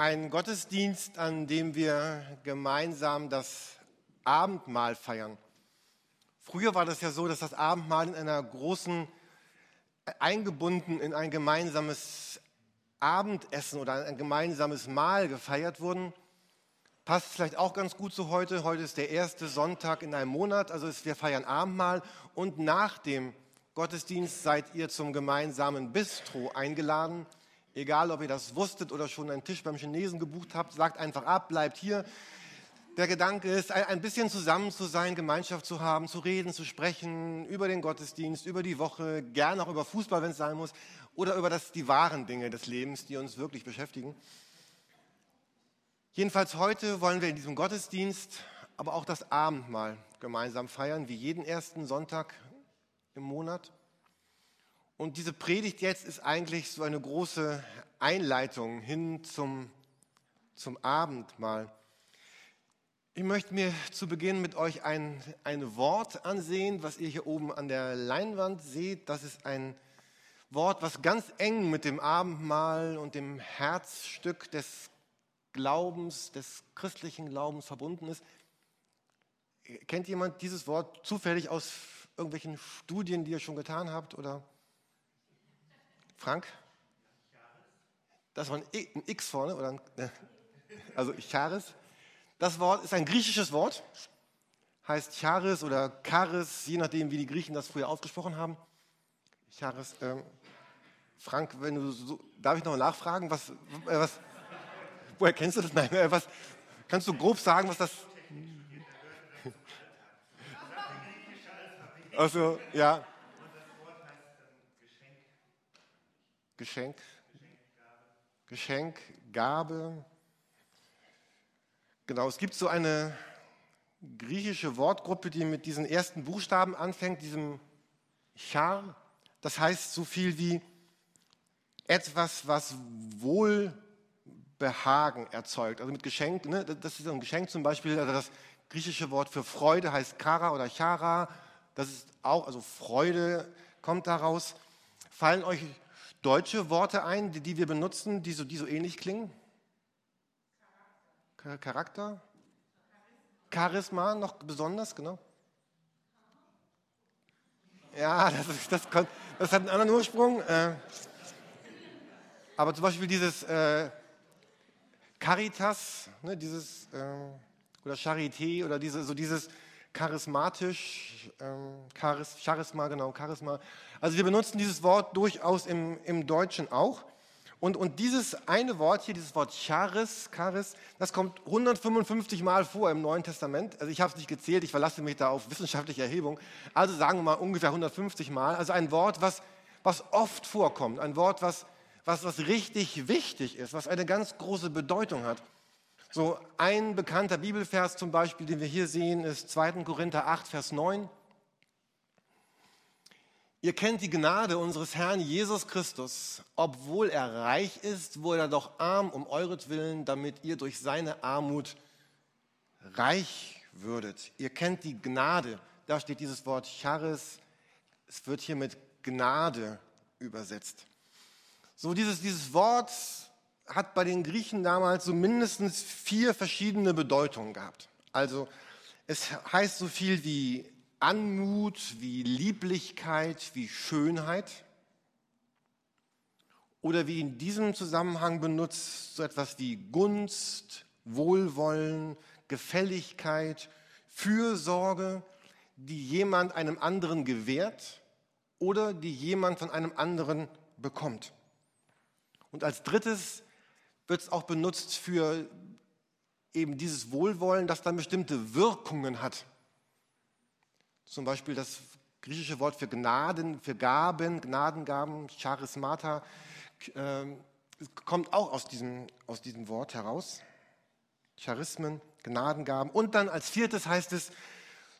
Ein Gottesdienst, an dem wir gemeinsam das Abendmahl feiern. Früher war das ja so, dass das Abendmahl in einer großen, eingebunden in ein gemeinsames Abendessen oder ein gemeinsames Mahl gefeiert wurden. Passt vielleicht auch ganz gut zu heute. Heute ist der erste Sonntag in einem Monat, also wir feiern Abendmahl und nach dem Gottesdienst seid ihr zum gemeinsamen Bistro eingeladen. Egal, ob ihr das wusstet oder schon einen Tisch beim Chinesen gebucht habt, sagt einfach ab, bleibt hier. Der Gedanke ist, ein bisschen zusammen zu sein, Gemeinschaft zu haben, zu reden, zu sprechen über den Gottesdienst, über die Woche, gern auch über Fußball, wenn es sein muss, oder über das, die wahren Dinge des Lebens, die uns wirklich beschäftigen. Jedenfalls heute wollen wir in diesem Gottesdienst aber auch das Abendmahl gemeinsam feiern, wie jeden ersten Sonntag im Monat. Und diese Predigt jetzt ist eigentlich so eine große Einleitung hin zum, zum Abendmahl. Ich möchte mir zu Beginn mit euch ein, ein Wort ansehen, was ihr hier oben an der Leinwand seht. Das ist ein Wort, was ganz eng mit dem Abendmahl und dem Herzstück des Glaubens, des christlichen Glaubens verbunden ist. Kennt jemand dieses Wort zufällig aus irgendwelchen Studien, die ihr schon getan habt? Oder? Frank? Das war ein, X vorne, oder? Ein, äh, also Charis. Das Wort ist ein griechisches Wort, heißt Charis oder Charis, je nachdem, wie die Griechen das früher ausgesprochen haben. Charis. Ähm, Frank, wenn du so, darf ich noch nachfragen, was, äh, was, woher kennst du das? Nein, äh, was, kannst du grob sagen, was das? Also, ja. Geschenk, Geschenk, Gabe. Genau, es gibt so eine griechische Wortgruppe, die mit diesen ersten Buchstaben anfängt, diesem Char. Das heißt so viel wie etwas, was Wohlbehagen erzeugt. Also mit Geschenk, ne, das ist ein Geschenk zum Beispiel, also das griechische Wort für Freude heißt Kara oder Chara. Das ist auch, also Freude kommt daraus. Fallen euch deutsche Worte ein, die, die wir benutzen, die so, die so ähnlich klingen? Charakter? Charisma noch besonders, genau. Ja, das, ist, das, kommt, das hat einen anderen Ursprung. Äh, aber zum Beispiel dieses äh, Caritas, ne, dieses, äh, oder Charité oder diese, so dieses charismatisch, ähm, Charis, Charisma, genau, Charisma. Also wir benutzen dieses Wort durchaus im, im Deutschen auch. Und, und dieses eine Wort hier, dieses Wort Charis, Charis, das kommt 155 Mal vor im Neuen Testament. Also ich habe es nicht gezählt, ich verlasse mich da auf wissenschaftliche Erhebung. Also sagen wir mal ungefähr 150 Mal. Also ein Wort, was, was oft vorkommt, ein Wort, was, was, was richtig wichtig ist, was eine ganz große Bedeutung hat. So ein bekannter Bibelvers zum Beispiel, den wir hier sehen, ist 2. Korinther 8, Vers 9. Ihr kennt die Gnade unseres Herrn Jesus Christus. Obwohl er reich ist, wurde er doch arm um euretwillen, damit ihr durch seine Armut reich würdet. Ihr kennt die Gnade. Da steht dieses Wort Charis. Es wird hier mit Gnade übersetzt. So dieses, dieses Wort hat bei den Griechen damals so mindestens vier verschiedene Bedeutungen gehabt. Also es heißt so viel wie Anmut, wie Lieblichkeit, wie Schönheit. Oder wie in diesem Zusammenhang benutzt, so etwas wie Gunst, Wohlwollen, Gefälligkeit, Fürsorge, die jemand einem anderen gewährt oder die jemand von einem anderen bekommt. Und als drittes wird es auch benutzt für eben dieses Wohlwollen, das dann bestimmte Wirkungen hat. Zum Beispiel das griechische Wort für Gnaden, für Gaben, Gnadengaben, Charismata, äh, kommt auch aus diesem, aus diesem Wort heraus. Charismen, Gnadengaben. Und dann als viertes heißt es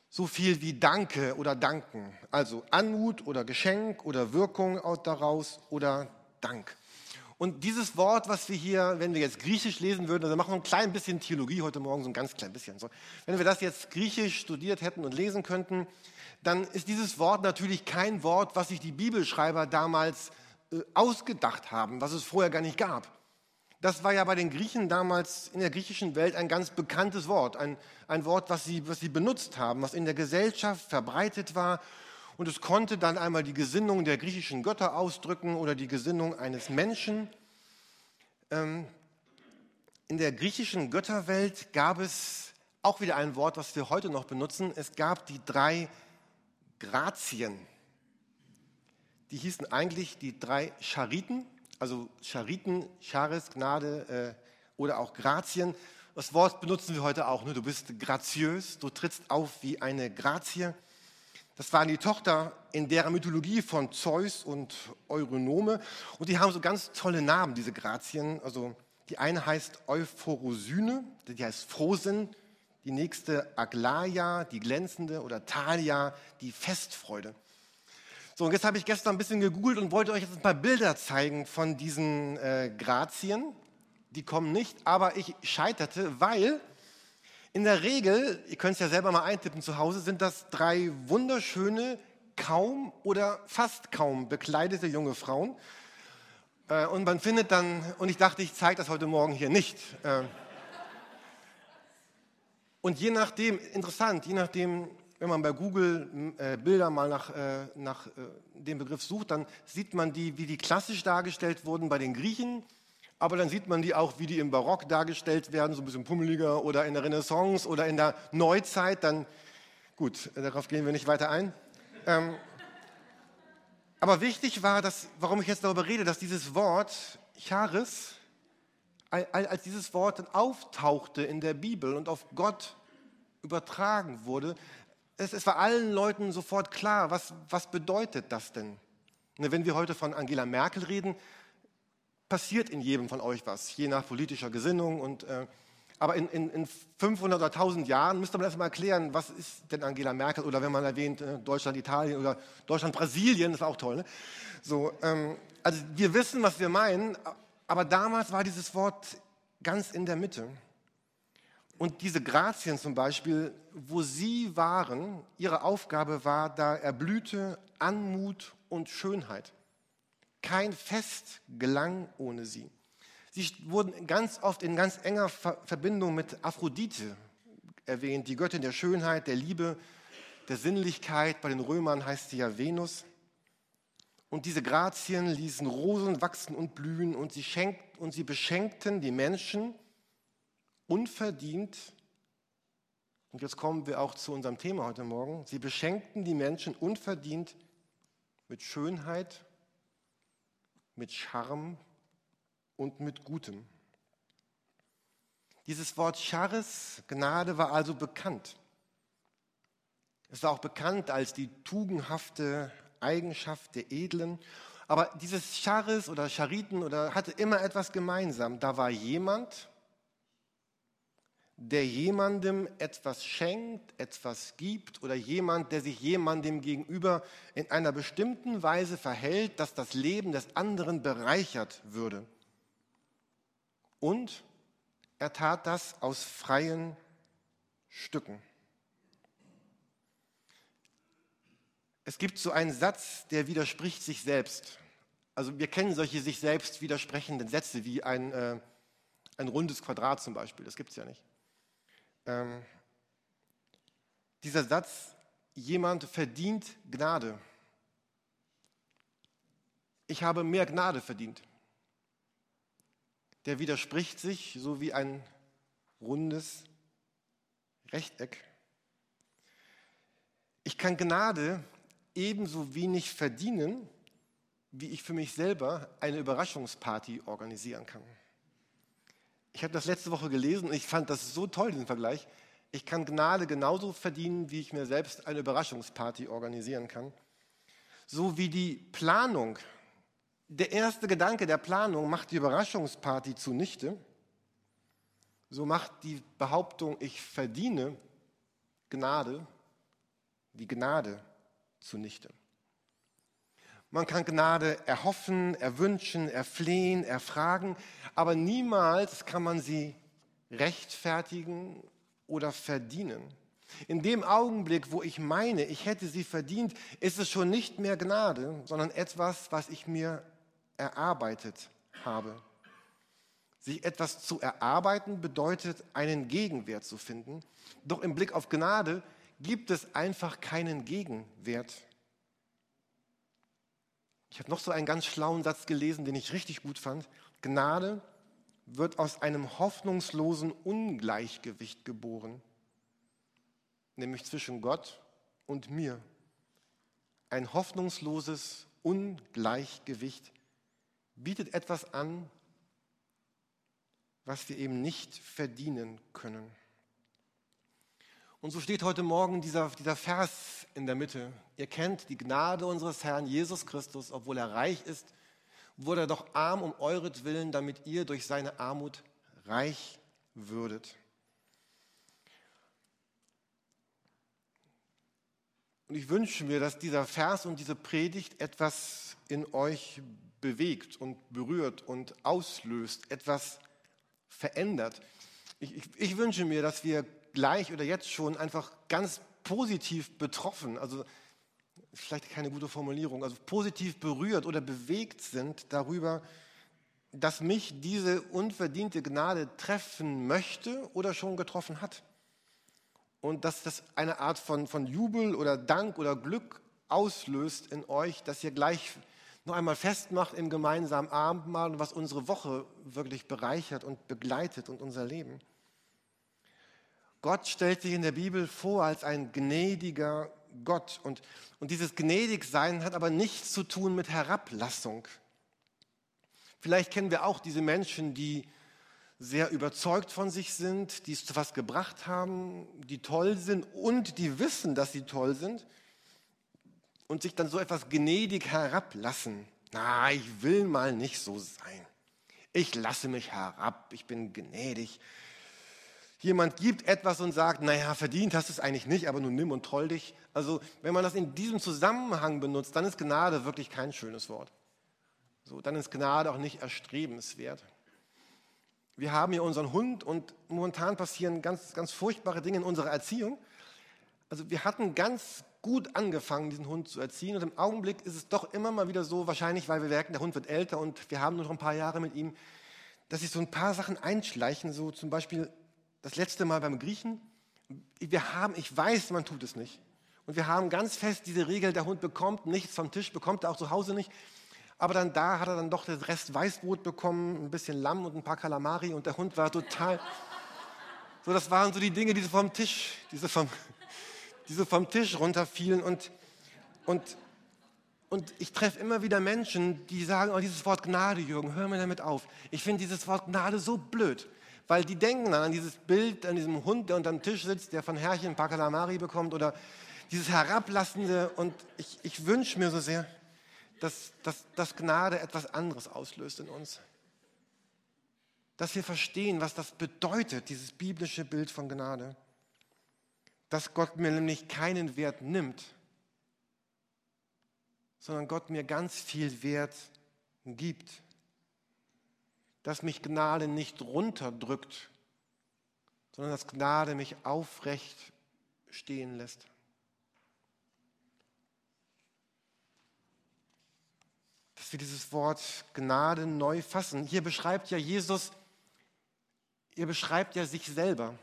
so viel wie Danke oder Danken. Also Anmut oder Geschenk oder Wirkung daraus oder Dank. Und dieses Wort, was wir hier, wenn wir jetzt Griechisch lesen würden, also machen wir ein klein bisschen Theologie heute Morgen, so ein ganz klein bisschen. So. Wenn wir das jetzt Griechisch studiert hätten und lesen könnten, dann ist dieses Wort natürlich kein Wort, was sich die Bibelschreiber damals äh, ausgedacht haben, was es vorher gar nicht gab. Das war ja bei den Griechen damals in der griechischen Welt ein ganz bekanntes Wort, ein, ein Wort, was sie, was sie benutzt haben, was in der Gesellschaft verbreitet war. Und es konnte dann einmal die Gesinnung der griechischen Götter ausdrücken oder die Gesinnung eines Menschen. Ähm, in der griechischen Götterwelt gab es auch wieder ein Wort, was wir heute noch benutzen. Es gab die drei Grazien. Die hießen eigentlich die drei Chariten also Chariten, Charis, Gnade äh, oder auch Grazien. Das Wort benutzen wir heute auch. Ne? Du bist graziös, du trittst auf wie eine Grazie. Das waren die Tochter in deren Mythologie von Zeus und Eurynome. Und die haben so ganz tolle Namen, diese Grazien. Also die eine heißt Euphorosyne, die heißt Frohsinn. Die nächste Aglaia, die glänzende, oder Thalia, die Festfreude. So, und jetzt habe ich gestern ein bisschen gegoogelt und wollte euch jetzt ein paar Bilder zeigen von diesen äh, Grazien. Die kommen nicht, aber ich scheiterte, weil in der Regel, ihr könnt es ja selber mal eintippen zu Hause, sind das drei wunderschöne, kaum oder fast kaum bekleidete junge Frauen. Äh, und man findet dann, und ich dachte, ich zeige das heute Morgen hier nicht. Äh, und je nachdem, interessant, je nachdem, wenn man bei Google äh, Bilder mal nach, nach dem Begriff sucht, dann sieht man die, wie die klassisch dargestellt wurden bei den Griechen, aber dann sieht man die auch, wie die im Barock dargestellt werden, so ein bisschen pummeliger oder in der Renaissance oder in der Neuzeit. Dann, gut, darauf gehen wir nicht weiter ein. Ähm, aber wichtig war, dass, warum ich jetzt darüber rede, dass dieses Wort Charis, als dieses Wort dann auftauchte in der Bibel und auf Gott übertragen wurde, es, es war allen Leuten sofort klar, was, was bedeutet das denn? Ne, wenn wir heute von Angela Merkel reden, passiert in jedem von euch was, je nach politischer Gesinnung. Und, äh, aber in, in, in 500 oder 1000 Jahren müsste man erstmal erklären, was ist denn Angela Merkel? Oder wenn man erwähnt äh, Deutschland, Italien oder Deutschland, Brasilien, ist auch toll. Ne? So, ähm, also wir wissen, was wir meinen, aber damals war dieses Wort ganz in der Mitte. Und diese Grazien zum Beispiel, wo sie waren, ihre Aufgabe war, da erblühte Anmut und Schönheit. Kein Fest gelang ohne sie. Sie wurden ganz oft in ganz enger Verbindung mit Aphrodite erwähnt, die Göttin der Schönheit, der Liebe, der Sinnlichkeit. Bei den Römern heißt sie ja Venus. Und diese Grazien ließen Rosen wachsen und blühen und sie, schenkt, und sie beschenkten die Menschen unverdient, und jetzt kommen wir auch zu unserem Thema heute Morgen, sie beschenkten die Menschen unverdient mit Schönheit, mit Charme und mit Gutem. Dieses Wort Charis, Gnade, war also bekannt. Es war auch bekannt als die tugendhafte Eigenschaft der Edlen. Aber dieses Charis oder Chariten oder hatte immer etwas gemeinsam. Da war jemand, der jemandem etwas schenkt, etwas gibt oder jemand, der sich jemandem gegenüber in einer bestimmten Weise verhält, dass das Leben des anderen bereichert würde. Und er tat das aus freien Stücken. Es gibt so einen Satz, der widerspricht sich selbst. Also wir kennen solche sich selbst widersprechenden Sätze wie ein, äh, ein rundes Quadrat zum Beispiel. Das gibt es ja nicht. Ähm, dieser Satz, jemand verdient Gnade. Ich habe mehr Gnade verdient. Der widerspricht sich so wie ein rundes Rechteck. Ich kann Gnade ebenso wenig verdienen, wie ich für mich selber eine Überraschungsparty organisieren kann. Ich habe das letzte Woche gelesen und ich fand das so toll, diesen Vergleich. Ich kann Gnade genauso verdienen, wie ich mir selbst eine Überraschungsparty organisieren kann. So wie die Planung, der erste Gedanke der Planung macht die Überraschungsparty zunichte, so macht die Behauptung, ich verdiene Gnade, die Gnade zunichte. Man kann Gnade erhoffen, erwünschen, erflehen, erfragen, aber niemals kann man sie rechtfertigen oder verdienen. In dem Augenblick, wo ich meine, ich hätte sie verdient, ist es schon nicht mehr Gnade, sondern etwas, was ich mir erarbeitet habe. Sich etwas zu erarbeiten bedeutet, einen Gegenwert zu finden. Doch im Blick auf Gnade gibt es einfach keinen Gegenwert. Ich habe noch so einen ganz schlauen Satz gelesen, den ich richtig gut fand. Gnade wird aus einem hoffnungslosen Ungleichgewicht geboren, nämlich zwischen Gott und mir. Ein hoffnungsloses Ungleichgewicht bietet etwas an, was wir eben nicht verdienen können. Und so steht heute Morgen dieser, dieser Vers in der Mitte. Ihr kennt die Gnade unseres Herrn Jesus Christus, obwohl er reich ist, wurde er doch arm um euretwillen, damit ihr durch seine Armut reich würdet. Und ich wünsche mir, dass dieser Vers und diese Predigt etwas in euch bewegt und berührt und auslöst, etwas verändert. Ich, ich, ich, wünsche mir, dass wir gleich oder jetzt schon einfach ganz positiv betroffen, also vielleicht keine gute Formulierung, also positiv berührt oder bewegt sind darüber, dass mich diese unverdiente Gnade treffen möchte oder schon getroffen hat. Und dass das eine Art von, von Jubel oder Dank oder Glück auslöst in euch, dass ihr gleich noch einmal festmacht im gemeinsamen Abendmahl, was unsere Woche wirklich bereichert und begleitet und unser Leben. Gott stellt sich in der Bibel vor als ein gnädiger Gott. Und, und dieses Gnädigsein hat aber nichts zu tun mit Herablassung. Vielleicht kennen wir auch diese Menschen, die sehr überzeugt von sich sind, die es zu was gebracht haben, die toll sind und die wissen, dass sie toll sind und sich dann so etwas gnädig herablassen. Na, ich will mal nicht so sein. Ich lasse mich herab, ich bin gnädig. Jemand gibt etwas und sagt, naja, verdient hast du es eigentlich nicht, aber nun nimm und troll dich. Also, wenn man das in diesem Zusammenhang benutzt, dann ist Gnade wirklich kein schönes Wort. So, dann ist Gnade auch nicht erstrebenswert. Wir haben hier unseren Hund und momentan passieren ganz, ganz furchtbare Dinge in unserer Erziehung. Also wir hatten ganz gut angefangen, diesen Hund zu erziehen. Und im Augenblick ist es doch immer mal wieder so, wahrscheinlich weil wir merken, der Hund wird älter und wir haben nur noch ein paar Jahre mit ihm, dass sich so ein paar Sachen einschleichen. So zum Beispiel das letzte Mal beim Griechen. Wir haben, ich weiß, man tut es nicht. Und wir haben ganz fest diese Regel, der Hund bekommt nichts vom Tisch, bekommt er auch zu Hause nicht. Aber dann da hat er dann doch den Rest Weißbrot bekommen, ein bisschen Lamm und ein paar Kalamari und der Hund war total. So, das waren so die Dinge, die so vom Tisch, diese vom, die vom Tisch runterfielen. Und, und, und ich treffe immer wieder Menschen, die sagen, oh, dieses Wort Gnade, Jürgen, hör mir damit auf. Ich finde dieses Wort Gnade so blöd, weil die denken dann an dieses Bild, an diesem Hund, der unter dem Tisch sitzt, der von Herrchen ein paar Kalamari bekommt oder dieses Herablassende. Und ich, ich wünsche mir so sehr, dass, dass, dass Gnade etwas anderes auslöst in uns. Dass wir verstehen, was das bedeutet, dieses biblische Bild von Gnade dass Gott mir nämlich keinen Wert nimmt, sondern Gott mir ganz viel Wert gibt. Dass mich Gnade nicht runterdrückt, sondern dass Gnade mich aufrecht stehen lässt. Dass wir dieses Wort Gnade neu fassen. Hier beschreibt ja Jesus, ihr beschreibt ja sich selber.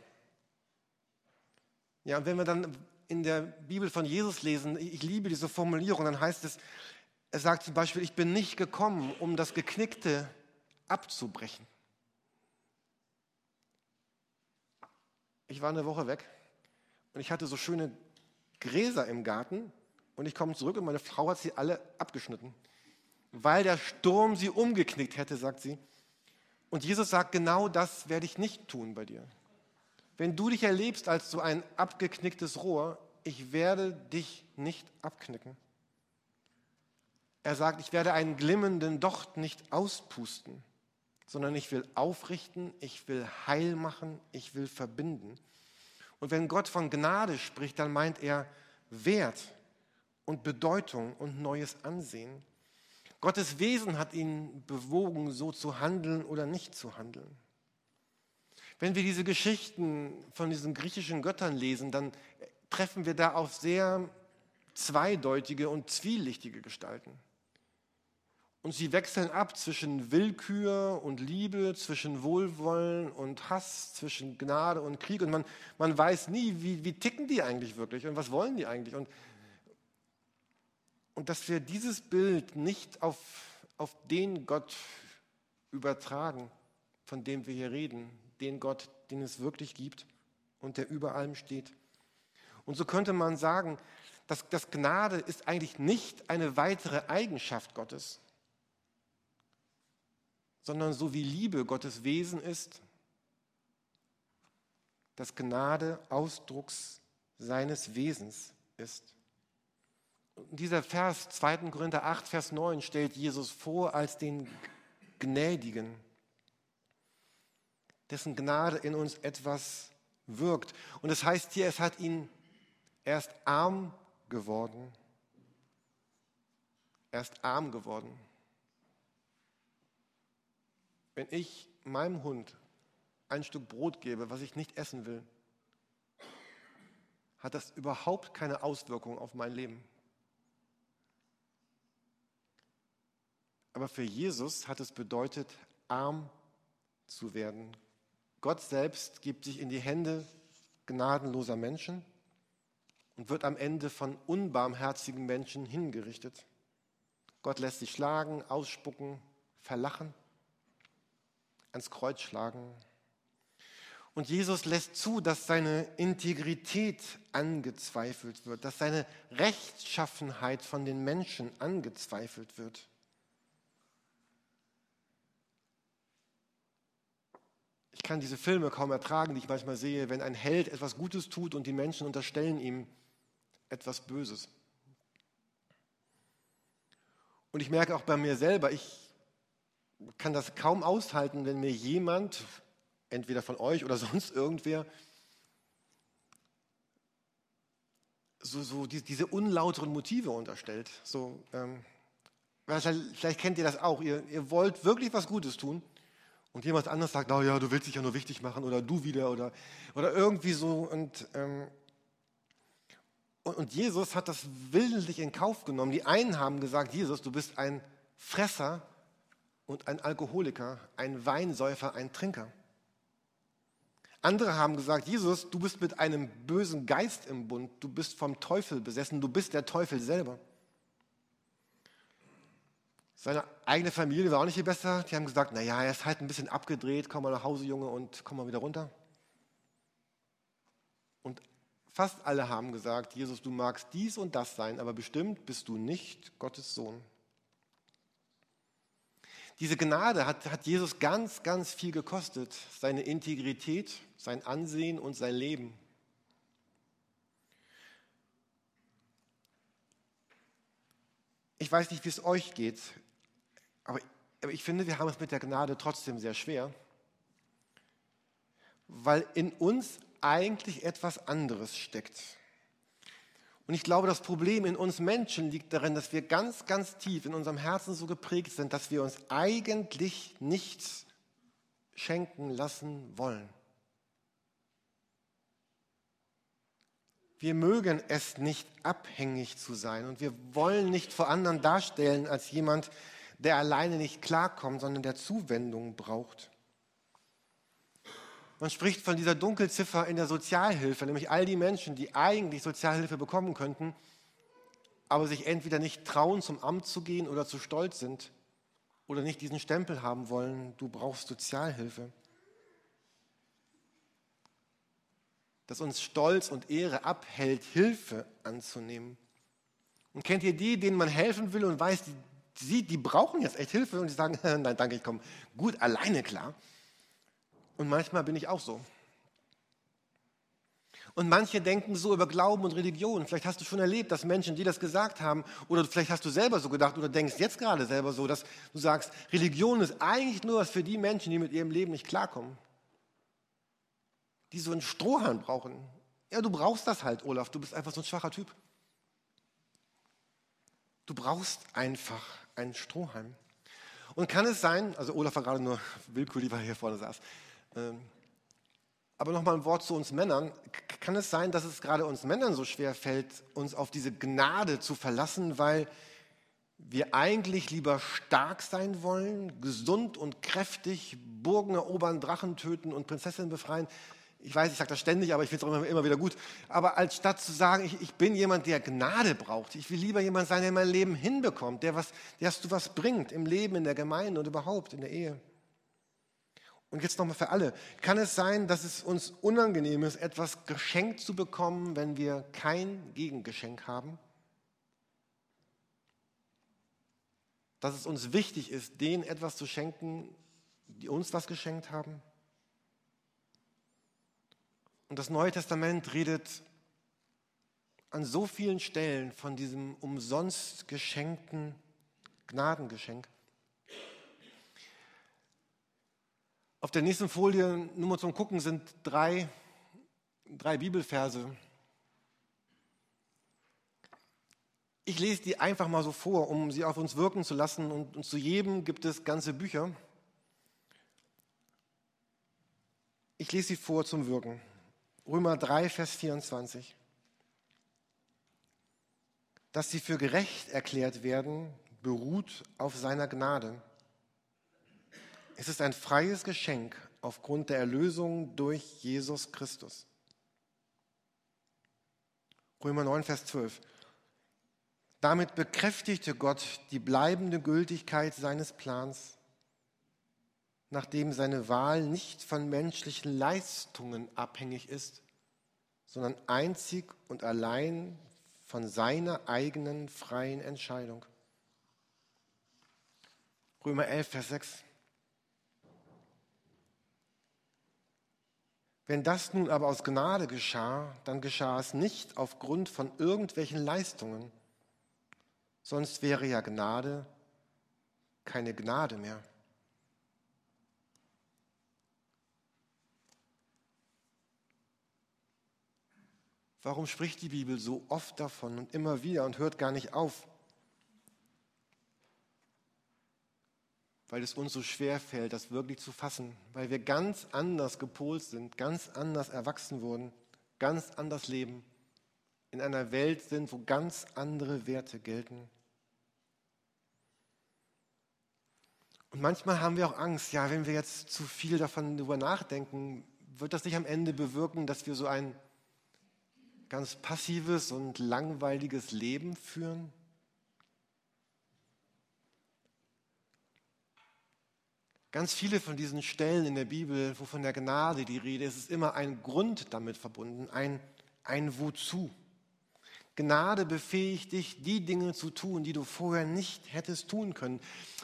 Ja, und wenn wir dann in der Bibel von Jesus lesen, ich liebe diese Formulierung, dann heißt es, er sagt zum Beispiel, ich bin nicht gekommen, um das Geknickte abzubrechen. Ich war eine Woche weg und ich hatte so schöne Gräser im Garten und ich komme zurück und meine Frau hat sie alle abgeschnitten, weil der Sturm sie umgeknickt hätte, sagt sie. Und Jesus sagt, genau das werde ich nicht tun bei dir. Wenn du dich erlebst als so ein abgeknicktes Rohr, ich werde dich nicht abknicken. Er sagt, ich werde einen glimmenden Docht nicht auspusten, sondern ich will aufrichten, ich will heil machen, ich will verbinden. Und wenn Gott von Gnade spricht, dann meint er Wert und Bedeutung und neues Ansehen. Gottes Wesen hat ihn bewogen, so zu handeln oder nicht zu handeln. Wenn wir diese Geschichten von diesen griechischen Göttern lesen, dann treffen wir da auf sehr zweideutige und zwielichtige Gestalten. Und sie wechseln ab zwischen Willkür und Liebe, zwischen Wohlwollen und Hass, zwischen Gnade und Krieg. Und man, man weiß nie, wie, wie ticken die eigentlich wirklich und was wollen die eigentlich. Und, und dass wir dieses Bild nicht auf, auf den Gott übertragen, von dem wir hier reden, den Gott, den es wirklich gibt und der über allem steht. Und so könnte man sagen, dass, dass Gnade ist eigentlich nicht eine weitere Eigenschaft Gottes, sondern so wie Liebe Gottes Wesen ist, dass Gnade Ausdrucks seines Wesens ist. Und dieser Vers 2. Korinther 8, Vers 9 stellt Jesus vor als den Gnädigen, dessen Gnade in uns etwas wirkt. Und es das heißt hier, es hat ihn erst arm geworden. Er ist arm geworden. Wenn ich meinem Hund ein Stück Brot gebe, was ich nicht essen will, hat das überhaupt keine Auswirkung auf mein Leben. Aber für Jesus hat es bedeutet, arm zu werden. Gott selbst gibt sich in die Hände gnadenloser Menschen und wird am Ende von unbarmherzigen Menschen hingerichtet. Gott lässt sich schlagen, ausspucken, verlachen ans Kreuz schlagen. Und Jesus lässt zu, dass seine Integrität angezweifelt wird, dass seine Rechtschaffenheit von den Menschen angezweifelt wird. Ich kann diese Filme kaum ertragen, die ich manchmal sehe, wenn ein Held etwas Gutes tut und die Menschen unterstellen ihm etwas Böses. Und ich merke auch bei mir selber, ich kann das kaum aushalten, wenn mir jemand, entweder von euch oder sonst irgendwer, so, so die, diese unlauteren Motive unterstellt. So, ähm, vielleicht kennt ihr das auch. Ihr, ihr wollt wirklich was Gutes tun und jemand anderes sagt, oh ja, du willst dich ja nur wichtig machen oder du wieder oder, oder irgendwie so. Und, ähm, und, und Jesus hat das willentlich in Kauf genommen. Die einen haben gesagt, Jesus, du bist ein Fresser und ein Alkoholiker, ein Weinsäufer, ein Trinker. Andere haben gesagt, Jesus, du bist mit einem bösen Geist im Bund, du bist vom Teufel besessen, du bist der Teufel selber. Seine eigene Familie war auch nicht viel besser. Die haben gesagt, naja, er ist halt ein bisschen abgedreht, komm mal nach Hause, Junge, und komm mal wieder runter. Und fast alle haben gesagt, Jesus, du magst dies und das sein, aber bestimmt bist du nicht Gottes Sohn. Diese Gnade hat, hat Jesus ganz, ganz viel gekostet. Seine Integrität, sein Ansehen und sein Leben. Ich weiß nicht, wie es euch geht, aber, aber ich finde, wir haben es mit der Gnade trotzdem sehr schwer, weil in uns eigentlich etwas anderes steckt. Und ich glaube, das Problem in uns Menschen liegt darin, dass wir ganz, ganz tief in unserem Herzen so geprägt sind, dass wir uns eigentlich nichts schenken lassen wollen. Wir mögen es nicht abhängig zu sein und wir wollen nicht vor anderen darstellen als jemand, der alleine nicht klarkommt, sondern der Zuwendung braucht. Man spricht von dieser Dunkelziffer in der Sozialhilfe, nämlich all die Menschen, die eigentlich Sozialhilfe bekommen könnten, aber sich entweder nicht trauen, zum Amt zu gehen oder zu stolz sind oder nicht diesen Stempel haben wollen, du brauchst Sozialhilfe. Dass uns Stolz und Ehre abhält, Hilfe anzunehmen. Und kennt ihr die, denen man helfen will und weiß, die, die, die brauchen jetzt echt Hilfe und die sagen, nein, danke, ich komme gut alleine klar. Und manchmal bin ich auch so. Und manche denken so über Glauben und Religion. Vielleicht hast du schon erlebt, dass Menschen, die das gesagt haben, oder vielleicht hast du selber so gedacht oder denkst jetzt gerade selber so, dass du sagst, Religion ist eigentlich nur was für die Menschen, die mit ihrem Leben nicht klarkommen. Die so einen Strohhalm brauchen. Ja, du brauchst das halt, Olaf. Du bist einfach so ein schwacher Typ. Du brauchst einfach einen Strohhalm. Und kann es sein, also Olaf war gerade nur willkürlich, weil er hier vorne saß, aber nochmal ein Wort zu uns Männern. Kann es sein, dass es gerade uns Männern so schwer fällt, uns auf diese Gnade zu verlassen, weil wir eigentlich lieber stark sein wollen, gesund und kräftig, Burgen erobern, Drachen töten und Prinzessinnen befreien. Ich weiß, ich sage das ständig, aber ich finde es auch immer, immer, wieder gut. Aber als statt zu sagen, ich, ich, bin jemand, der Gnade braucht, ich will lieber jemand sein, der mein Leben hinbekommt, der was, der was bringt im Leben, in der Gemeinde und überhaupt in der Ehe. Und jetzt nochmal für alle. Kann es sein, dass es uns unangenehm ist, etwas geschenkt zu bekommen, wenn wir kein Gegengeschenk haben? Dass es uns wichtig ist, denen etwas zu schenken, die uns was geschenkt haben? Und das Neue Testament redet an so vielen Stellen von diesem umsonst geschenkten Gnadengeschenk. Auf der nächsten Folie, nur mal zum Gucken, sind drei, drei Bibelverse. Ich lese die einfach mal so vor, um sie auf uns wirken zu lassen. Und, und zu jedem gibt es ganze Bücher. Ich lese sie vor zum Wirken. Römer 3, Vers 24. Dass sie für gerecht erklärt werden, beruht auf seiner Gnade es ist ein freies Geschenk aufgrund der Erlösung durch Jesus Christus. Römer 9, Vers 12. Damit bekräftigte Gott die bleibende Gültigkeit seines Plans, nachdem seine Wahl nicht von menschlichen Leistungen abhängig ist, sondern einzig und allein von seiner eigenen freien Entscheidung. Römer 11, Vers 6. Wenn das nun aber aus Gnade geschah, dann geschah es nicht aufgrund von irgendwelchen Leistungen, sonst wäre ja Gnade keine Gnade mehr. Warum spricht die Bibel so oft davon und immer wieder und hört gar nicht auf? Weil es uns so schwer fällt, das wirklich zu fassen, weil wir ganz anders gepolt sind, ganz anders erwachsen wurden, ganz anders leben, in einer Welt sind, wo ganz andere Werte gelten. Und manchmal haben wir auch Angst, ja, wenn wir jetzt zu viel davon darüber nachdenken, wird das nicht am Ende bewirken, dass wir so ein ganz passives und langweiliges Leben führen? Ganz viele von diesen Stellen in der Bibel, wo von der Gnade die Rede ist, ist immer ein Grund damit verbunden, ein, ein Wozu. Gnade befähigt dich, die Dinge zu tun, die du vorher nicht hättest tun können.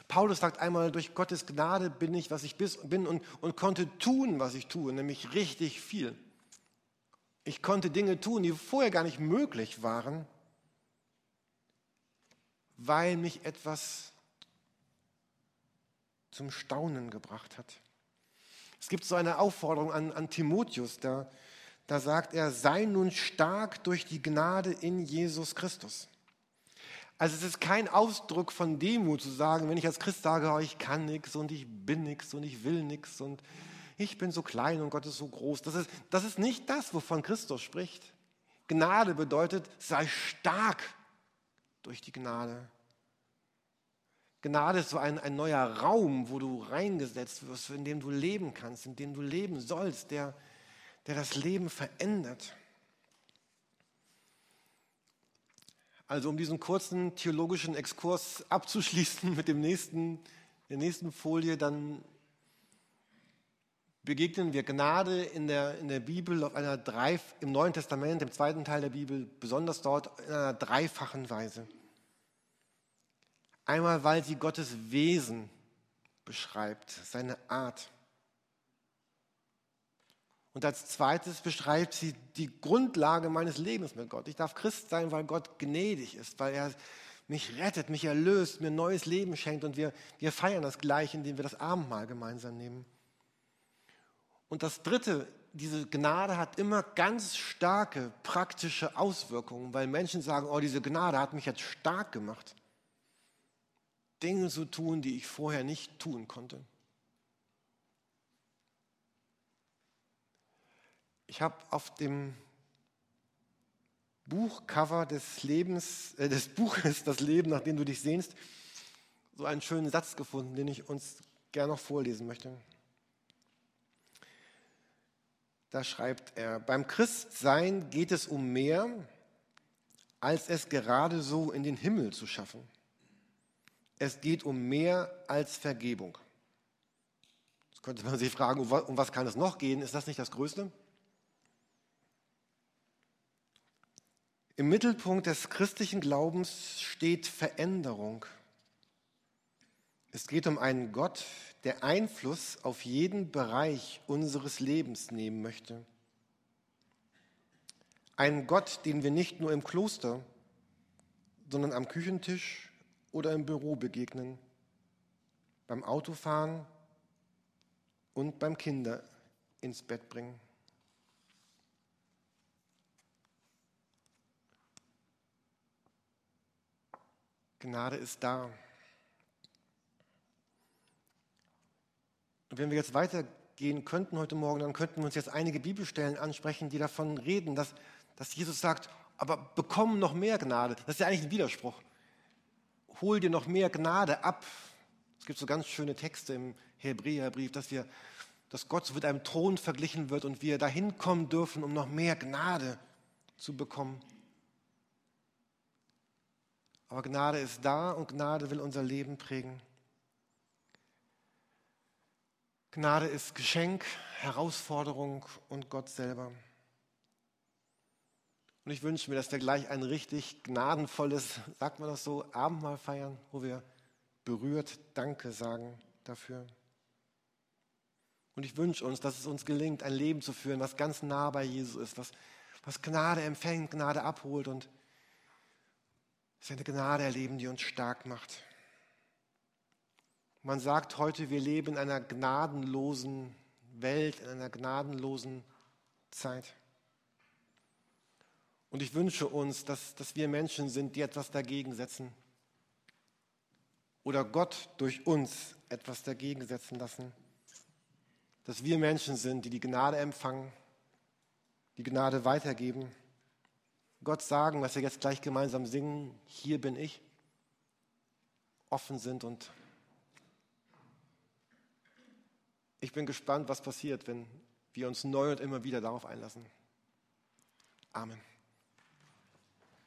Paulus sagt einmal, durch Gottes Gnade bin ich, was ich bin und, und konnte tun, was ich tue, nämlich richtig viel. Ich konnte Dinge tun, die vorher gar nicht möglich waren, weil mich etwas zum Staunen gebracht hat. Es gibt so eine Aufforderung an, an Timotheus, da, da sagt er, sei nun stark durch die Gnade in Jesus Christus. Also es ist kein Ausdruck von Demut zu sagen, wenn ich als Christ sage, oh, ich kann nichts und ich bin nichts und ich will nichts und ich bin so klein und Gott ist so groß. Das ist, das ist nicht das, wovon Christus spricht. Gnade bedeutet, sei stark durch die Gnade. Gnade ist so ein, ein neuer Raum, wo du reingesetzt wirst, in dem du leben kannst, in dem du leben sollst, der, der das Leben verändert. Also um diesen kurzen theologischen Exkurs abzuschließen mit dem nächsten, der nächsten Folie, dann begegnen wir Gnade in der, in der Bibel auf einer drei, im Neuen Testament, im zweiten Teil der Bibel, besonders dort in einer dreifachen Weise. Einmal, weil sie Gottes Wesen beschreibt, seine Art. Und als zweites beschreibt sie die Grundlage meines Lebens mit Gott. Ich darf Christ sein, weil Gott gnädig ist, weil er mich rettet, mich erlöst, mir ein neues Leben schenkt. Und wir, wir feiern das gleich, indem wir das Abendmahl gemeinsam nehmen. Und das Dritte, diese Gnade hat immer ganz starke praktische Auswirkungen, weil Menschen sagen, oh, diese Gnade hat mich jetzt stark gemacht. Dinge zu tun, die ich vorher nicht tun konnte. Ich habe auf dem Buchcover des Lebens, äh, des Buches Das Leben, nach dem du dich sehnst, so einen schönen Satz gefunden, den ich uns gerne noch vorlesen möchte. Da schreibt er, beim Christsein geht es um mehr, als es gerade so in den Himmel zu schaffen. Es geht um mehr als Vergebung. Jetzt könnte man sich fragen, um was kann es noch gehen? Ist das nicht das Größte? Im Mittelpunkt des christlichen Glaubens steht Veränderung. Es geht um einen Gott, der Einfluss auf jeden Bereich unseres Lebens nehmen möchte. Einen Gott, den wir nicht nur im Kloster, sondern am Küchentisch oder im Büro begegnen, beim Autofahren und beim Kinder ins Bett bringen. Gnade ist da. Und wenn wir jetzt weitergehen könnten heute Morgen, dann könnten wir uns jetzt einige Bibelstellen ansprechen, die davon reden, dass, dass Jesus sagt, aber bekomm noch mehr Gnade. Das ist ja eigentlich ein Widerspruch. Hol dir noch mehr Gnade ab. Es gibt so ganz schöne Texte im Hebräerbrief, dass wir, dass Gott mit einem Thron verglichen wird und wir dahin kommen dürfen, um noch mehr Gnade zu bekommen. Aber Gnade ist da und Gnade will unser Leben prägen. Gnade ist Geschenk, Herausforderung und Gott selber. Und ich wünsche mir, dass wir gleich ein richtig gnadenvolles, sagt man das so, Abendmahl feiern, wo wir berührt Danke sagen dafür. Und ich wünsche uns, dass es uns gelingt, ein Leben zu führen, was ganz nah bei Jesus ist, was, was Gnade empfängt, Gnade abholt und dass wir eine Gnade erleben, die uns stark macht. Man sagt heute, wir leben in einer gnadenlosen Welt, in einer gnadenlosen Zeit. Und ich wünsche uns, dass, dass wir Menschen sind, die etwas dagegen setzen. Oder Gott durch uns etwas dagegen setzen lassen. Dass wir Menschen sind, die die Gnade empfangen, die Gnade weitergeben. Gott sagen, was wir jetzt gleich gemeinsam singen, hier bin ich, offen sind und Ich bin gespannt, was passiert, wenn wir uns neu und immer wieder darauf einlassen. Amen.